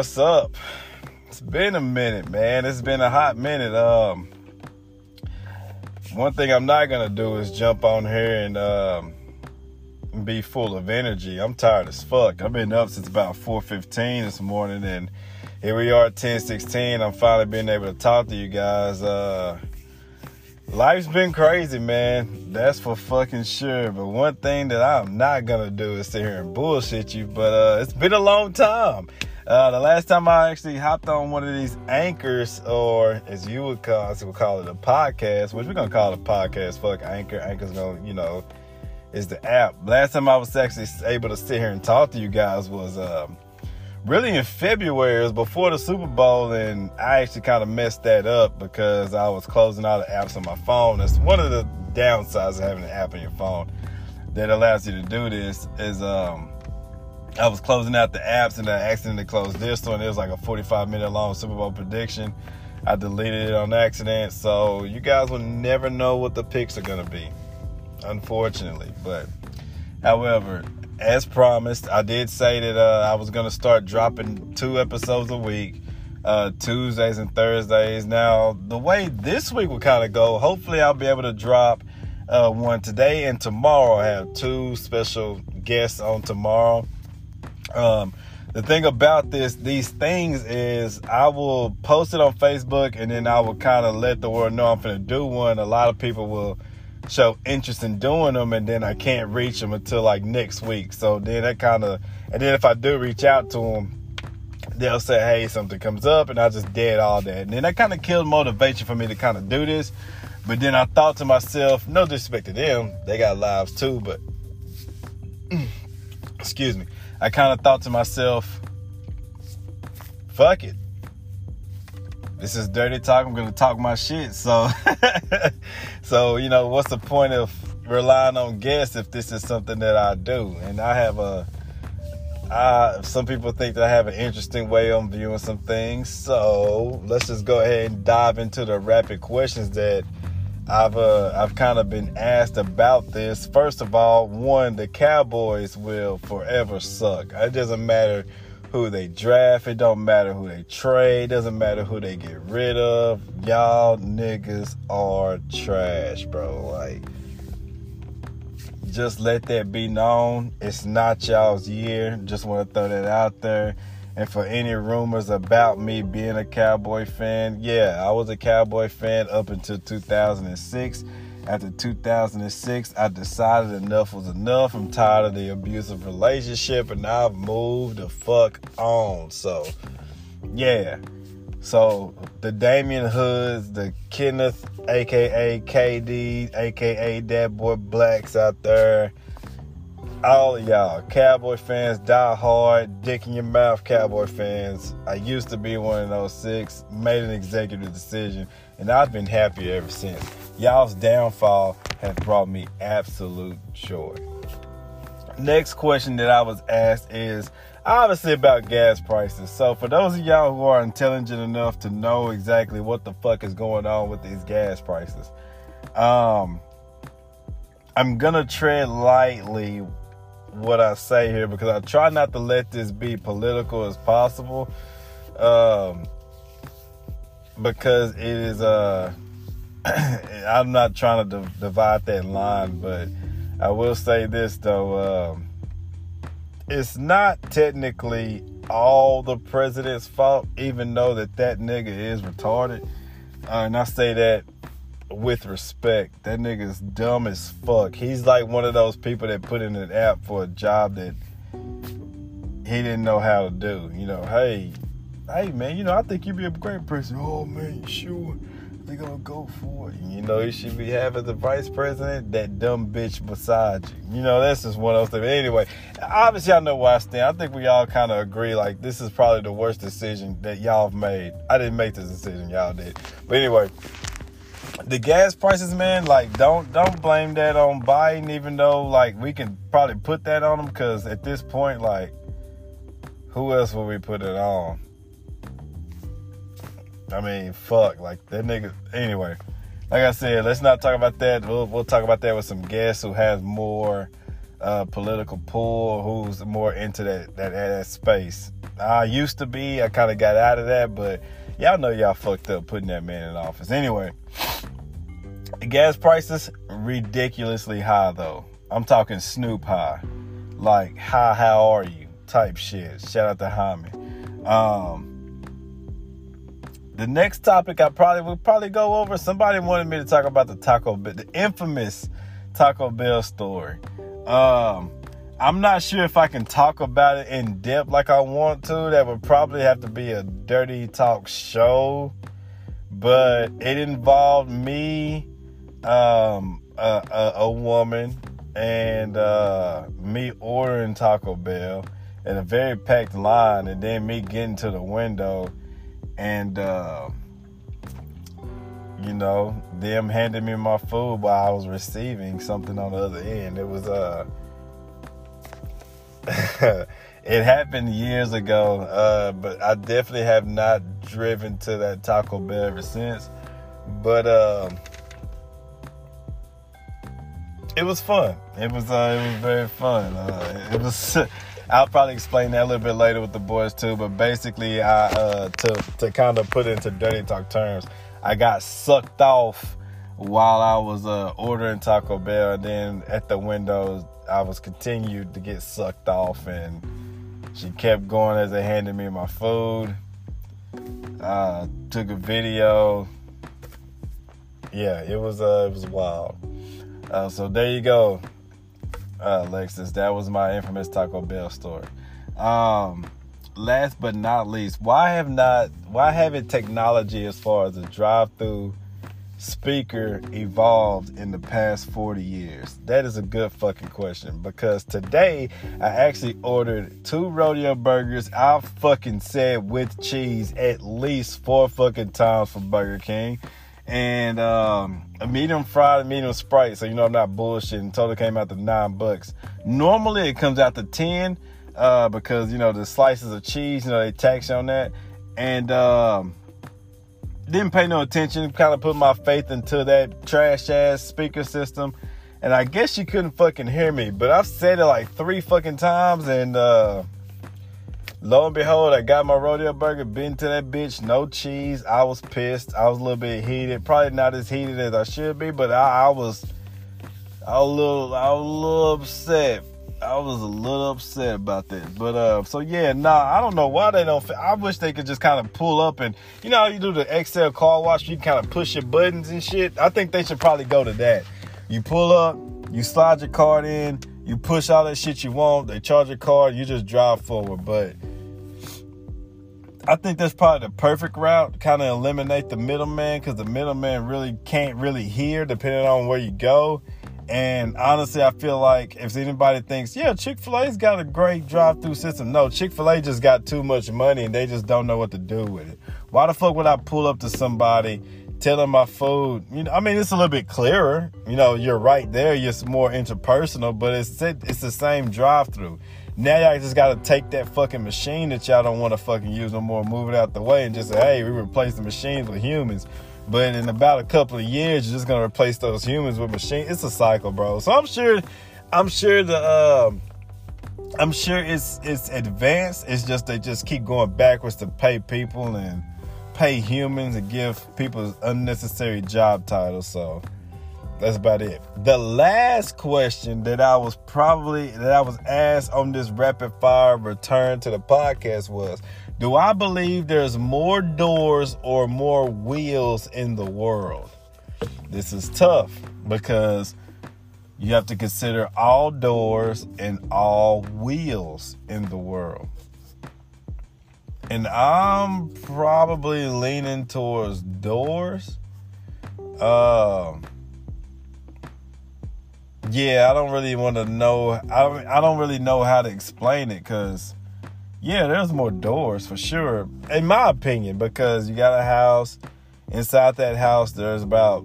What's up? It's been a minute, man. It's been a hot minute. Um, one thing I'm not gonna do is jump on here and um, be full of energy. I'm tired as fuck. I've been up since about 4:15 this morning, and here we are at 10:16. I'm finally being able to talk to you guys. Uh, life's been crazy, man. That's for fucking sure. But one thing that I'm not gonna do is sit here and bullshit you. But uh, it's been a long time. Uh, the last time I actually hopped on one of these anchors, or as you would call, would call it a podcast, which we're gonna call it a podcast. Fuck anchor. Anchor's gonna, you know, is the app. Last time I was actually able to sit here and talk to you guys was um, really in February. Was before the Super Bowl, and I actually kind of messed that up because I was closing all the apps on my phone. That's one of the downsides of having an app on your phone that allows you to do this. Is um, I was closing out the apps and I accidentally closed this one. It was like a 45 minute long Super Bowl prediction. I deleted it on accident. So you guys will never know what the picks are going to be, unfortunately. But however, as promised, I did say that uh, I was going to start dropping two episodes a week. Uh, Tuesdays and Thursdays. Now, the way this week will kind of go, hopefully, I'll be able to drop uh, one today and tomorrow. I have two special guests on tomorrow. Um, the thing about this, these things is I will post it on Facebook and then I will kind of let the world know I'm to do one. A lot of people will show interest in doing them and then I can't reach them until like next week. So then that kind of, and then if I do reach out to them, they'll say, hey, something comes up and I just dead all that. And then that kind of killed motivation for me to kind of do this. But then I thought to myself, no disrespect to them, they got lives too, but excuse me. I kind of thought to myself, fuck it. This is dirty talk. I'm gonna talk my shit. So, so you know, what's the point of relying on guests if this is something that I do? And I have a, I, some people think that I have an interesting way on viewing some things. So let's just go ahead and dive into the rapid questions that I've uh, I've kind of been asked about this. First of all, one, the Cowboys will forever suck. It doesn't matter who they draft, it don't matter who they trade, it doesn't matter who they get rid of. Y'all niggas are trash, bro. Like just let that be known. It's not y'all's year. Just want to throw that out there. And for any rumors about me being a Cowboy fan, yeah, I was a Cowboy fan up until 2006. After 2006, I decided enough was enough. I'm tired of the abusive relationship and I've moved the fuck on. So, yeah. So, the Damian Hoods, the Kenneth, aka KD, aka that boy Blacks out there all of y'all, Cowboy fans, die hard, dick in your mouth, Cowboy fans. I used to be one of those six, made an executive decision, and I've been happy ever since. Y'all's downfall has brought me absolute joy. Next question that I was asked is obviously about gas prices. So, for those of y'all who are intelligent enough to know exactly what the fuck is going on with these gas prices, um, I'm gonna tread lightly what I say here because I try not to let this be political as possible. Um, because it is uh I'm not trying to divide that line, but I will say this though, um, it's not technically all the president's fault, even though that that nigga is retarded. Uh, and I say that with respect. That nigga's dumb as fuck. He's like one of those people that put in an app for a job that he didn't know how to do. You know, hey, hey man, you know, I think you'd be a great person. Oh man, sure. Think I'll go for it. You know, you should be having the vice president, that dumb bitch beside you. You know, that's just one of those things. Anyway, obviously I know where I stand. I think we all kind of agree, like, this is probably the worst decision that y'all have made. I didn't make this decision, y'all did. But anyway, the gas prices, man, like don't don't blame that on Biden, even though like we can probably put that on him because at this point, like, who else will we put it on? I mean, fuck, like that nigga. Anyway, like I said, let's not talk about that. We'll we'll talk about that with some guests who has more uh, political pull, who's more into that, that that space. I used to be. I kind of got out of that, but y'all know y'all fucked up putting that man in office. Anyway, gas prices ridiculously high though. I'm talking Snoop high, like hi, how are you type shit. Shout out to Hami. Um, the next topic I probably would probably go over. Somebody wanted me to talk about the Taco Bell, the infamous Taco Bell story. Um, I'm not sure if I can talk about it in depth like I want to. That would probably have to be a dirty talk show. But it involved me, um, a, a, a woman, and uh, me ordering Taco Bell in a very packed line, and then me getting to the window and uh, you know them handing me my food while I was receiving something on the other end. It was uh it happened years ago, uh, but I definitely have not driven to that Taco Bell ever since. But uh, it was fun. It was uh, it was very fun. Uh, it was I'll probably explain that a little bit later with the boys too. But basically, I uh, to to kind of put it into dirty talk terms, I got sucked off while I was uh, ordering Taco Bell. And then at the windows, I was continued to get sucked off, and she kept going as they handed me my food. Uh, took a video. Yeah, it was uh, it was wild. Uh, so there you go uh, Lexus. That was my infamous Taco Bell story. Um, last but not least, why have not why haven't technology as far as a drive-through speaker evolved in the past 40 years? That is a good fucking question because today I actually ordered two rodeo burgers. I fucking said with cheese at least four fucking times from Burger King and um, a medium fried, medium sprite. So you know I'm not bullshitting. Total came out to nine bucks. Normally it comes out to ten uh, because you know the slices of cheese. You know they tax you on that, and um, didn't pay no attention. Kind of put my faith into that trash ass speaker system, and I guess she couldn't fucking hear me. But I've said it like three fucking times, and. Uh, Lo and behold, I got my rodeo burger, been to that bitch, no cheese. I was pissed. I was a little bit heated. Probably not as heated as I should be, but I, I was a little I was a little upset. I was a little upset about that. But uh so yeah, nah, I don't know why they don't I wish they could just kind of pull up and you know you do the Excel car wash, you kind of push your buttons and shit. I think they should probably go to that. You pull up, you slide your card in, you push all that shit you want, they charge your card, you just drive forward. But I think that's probably the perfect route. Kind of eliminate the middleman because the middleman really can't really hear depending on where you go. And honestly, I feel like if anybody thinks, yeah, Chick fil A's got a great drive through system, no, Chick fil A just got too much money and they just don't know what to do with it. Why the fuck would I pull up to somebody, tell them my food? You know, I mean, it's a little bit clearer. You know, you're right there, it's more interpersonal, but it's, it's the same drive through. Now y'all just gotta take that fucking machine that y'all don't want to fucking use no more, move it out the way, and just say, hey, we replace the machines with humans. But in about a couple of years, you're just gonna replace those humans with machines. It's a cycle, bro. So I'm sure, I'm sure the, uh, I'm sure it's it's advanced. It's just they just keep going backwards to pay people and pay humans and give people unnecessary job titles. So that's about it. The last question that I was probably that I was asked on this rapid fire return to the podcast was, do I believe there's more doors or more wheels in the world? This is tough because you have to consider all doors and all wheels in the world. And I'm probably leaning towards doors. Um yeah, I don't really want to know. I I don't really know how to explain it because, yeah, there's more doors for sure, in my opinion. Because you got a house, inside that house, there's about,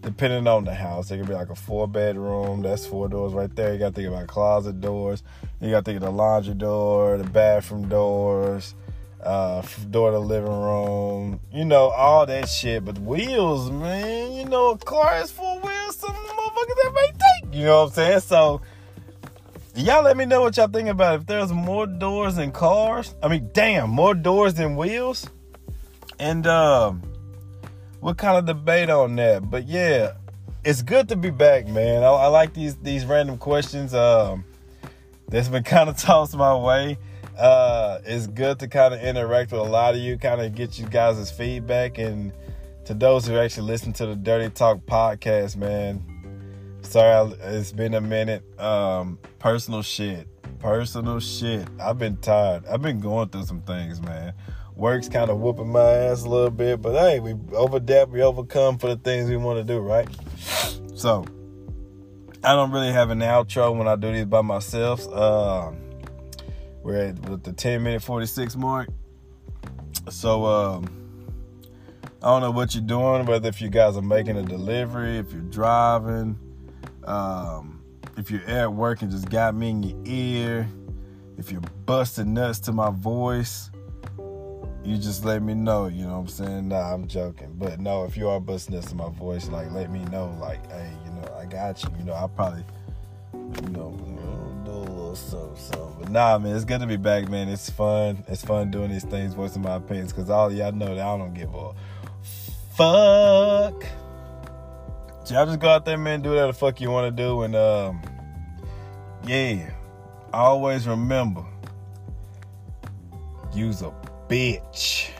depending on the house, it could be like a four bedroom. That's four doors right there. You got to think about closet doors. You got to think of the laundry door, the bathroom doors uh, door to living room, you know, all that shit. But wheels, man, you know, a car is four motherfuckers that may take. You know what I'm saying? So y'all let me know what y'all think about it. if there's more doors than cars. I mean, damn, more doors than wheels. And um, what kind of debate on that? But yeah, it's good to be back, man. I, I like these these random questions. Um, that's been kind of tossed my way. Uh, it's good to kind of interact with a lot of you, kind of get you guys' feedback, and to those who actually listen to the Dirty Talk podcast, man. Sorry, it's been a minute. Um, personal shit, personal shit. I've been tired. I've been going through some things, man. Work's kind of whooping my ass a little bit, but hey, we overadapt, we overcome for the things we want to do, right? So, I don't really have an outro when I do these by myself. Uh, we're at the 10 minute 46 mark. So, um, I don't know what you're doing, whether if you guys are making a delivery, if you're driving, um, if you're at work and just got me in your ear, if you're busting nuts to my voice, you just let me know, you know what I'm saying? Nah, I'm joking. But no, if you are busting nuts to my voice, like let me know, like, hey, you know, I got you. You know, I probably, you know, do a little something. But nah, man, it's good to be back, man. It's fun. It's fun doing these things, voicing my opinions, because all y'all know that I don't give a fuck. Y'all just go out there, man, do whatever the fuck you want to do. And, um, yeah, always remember use a bitch.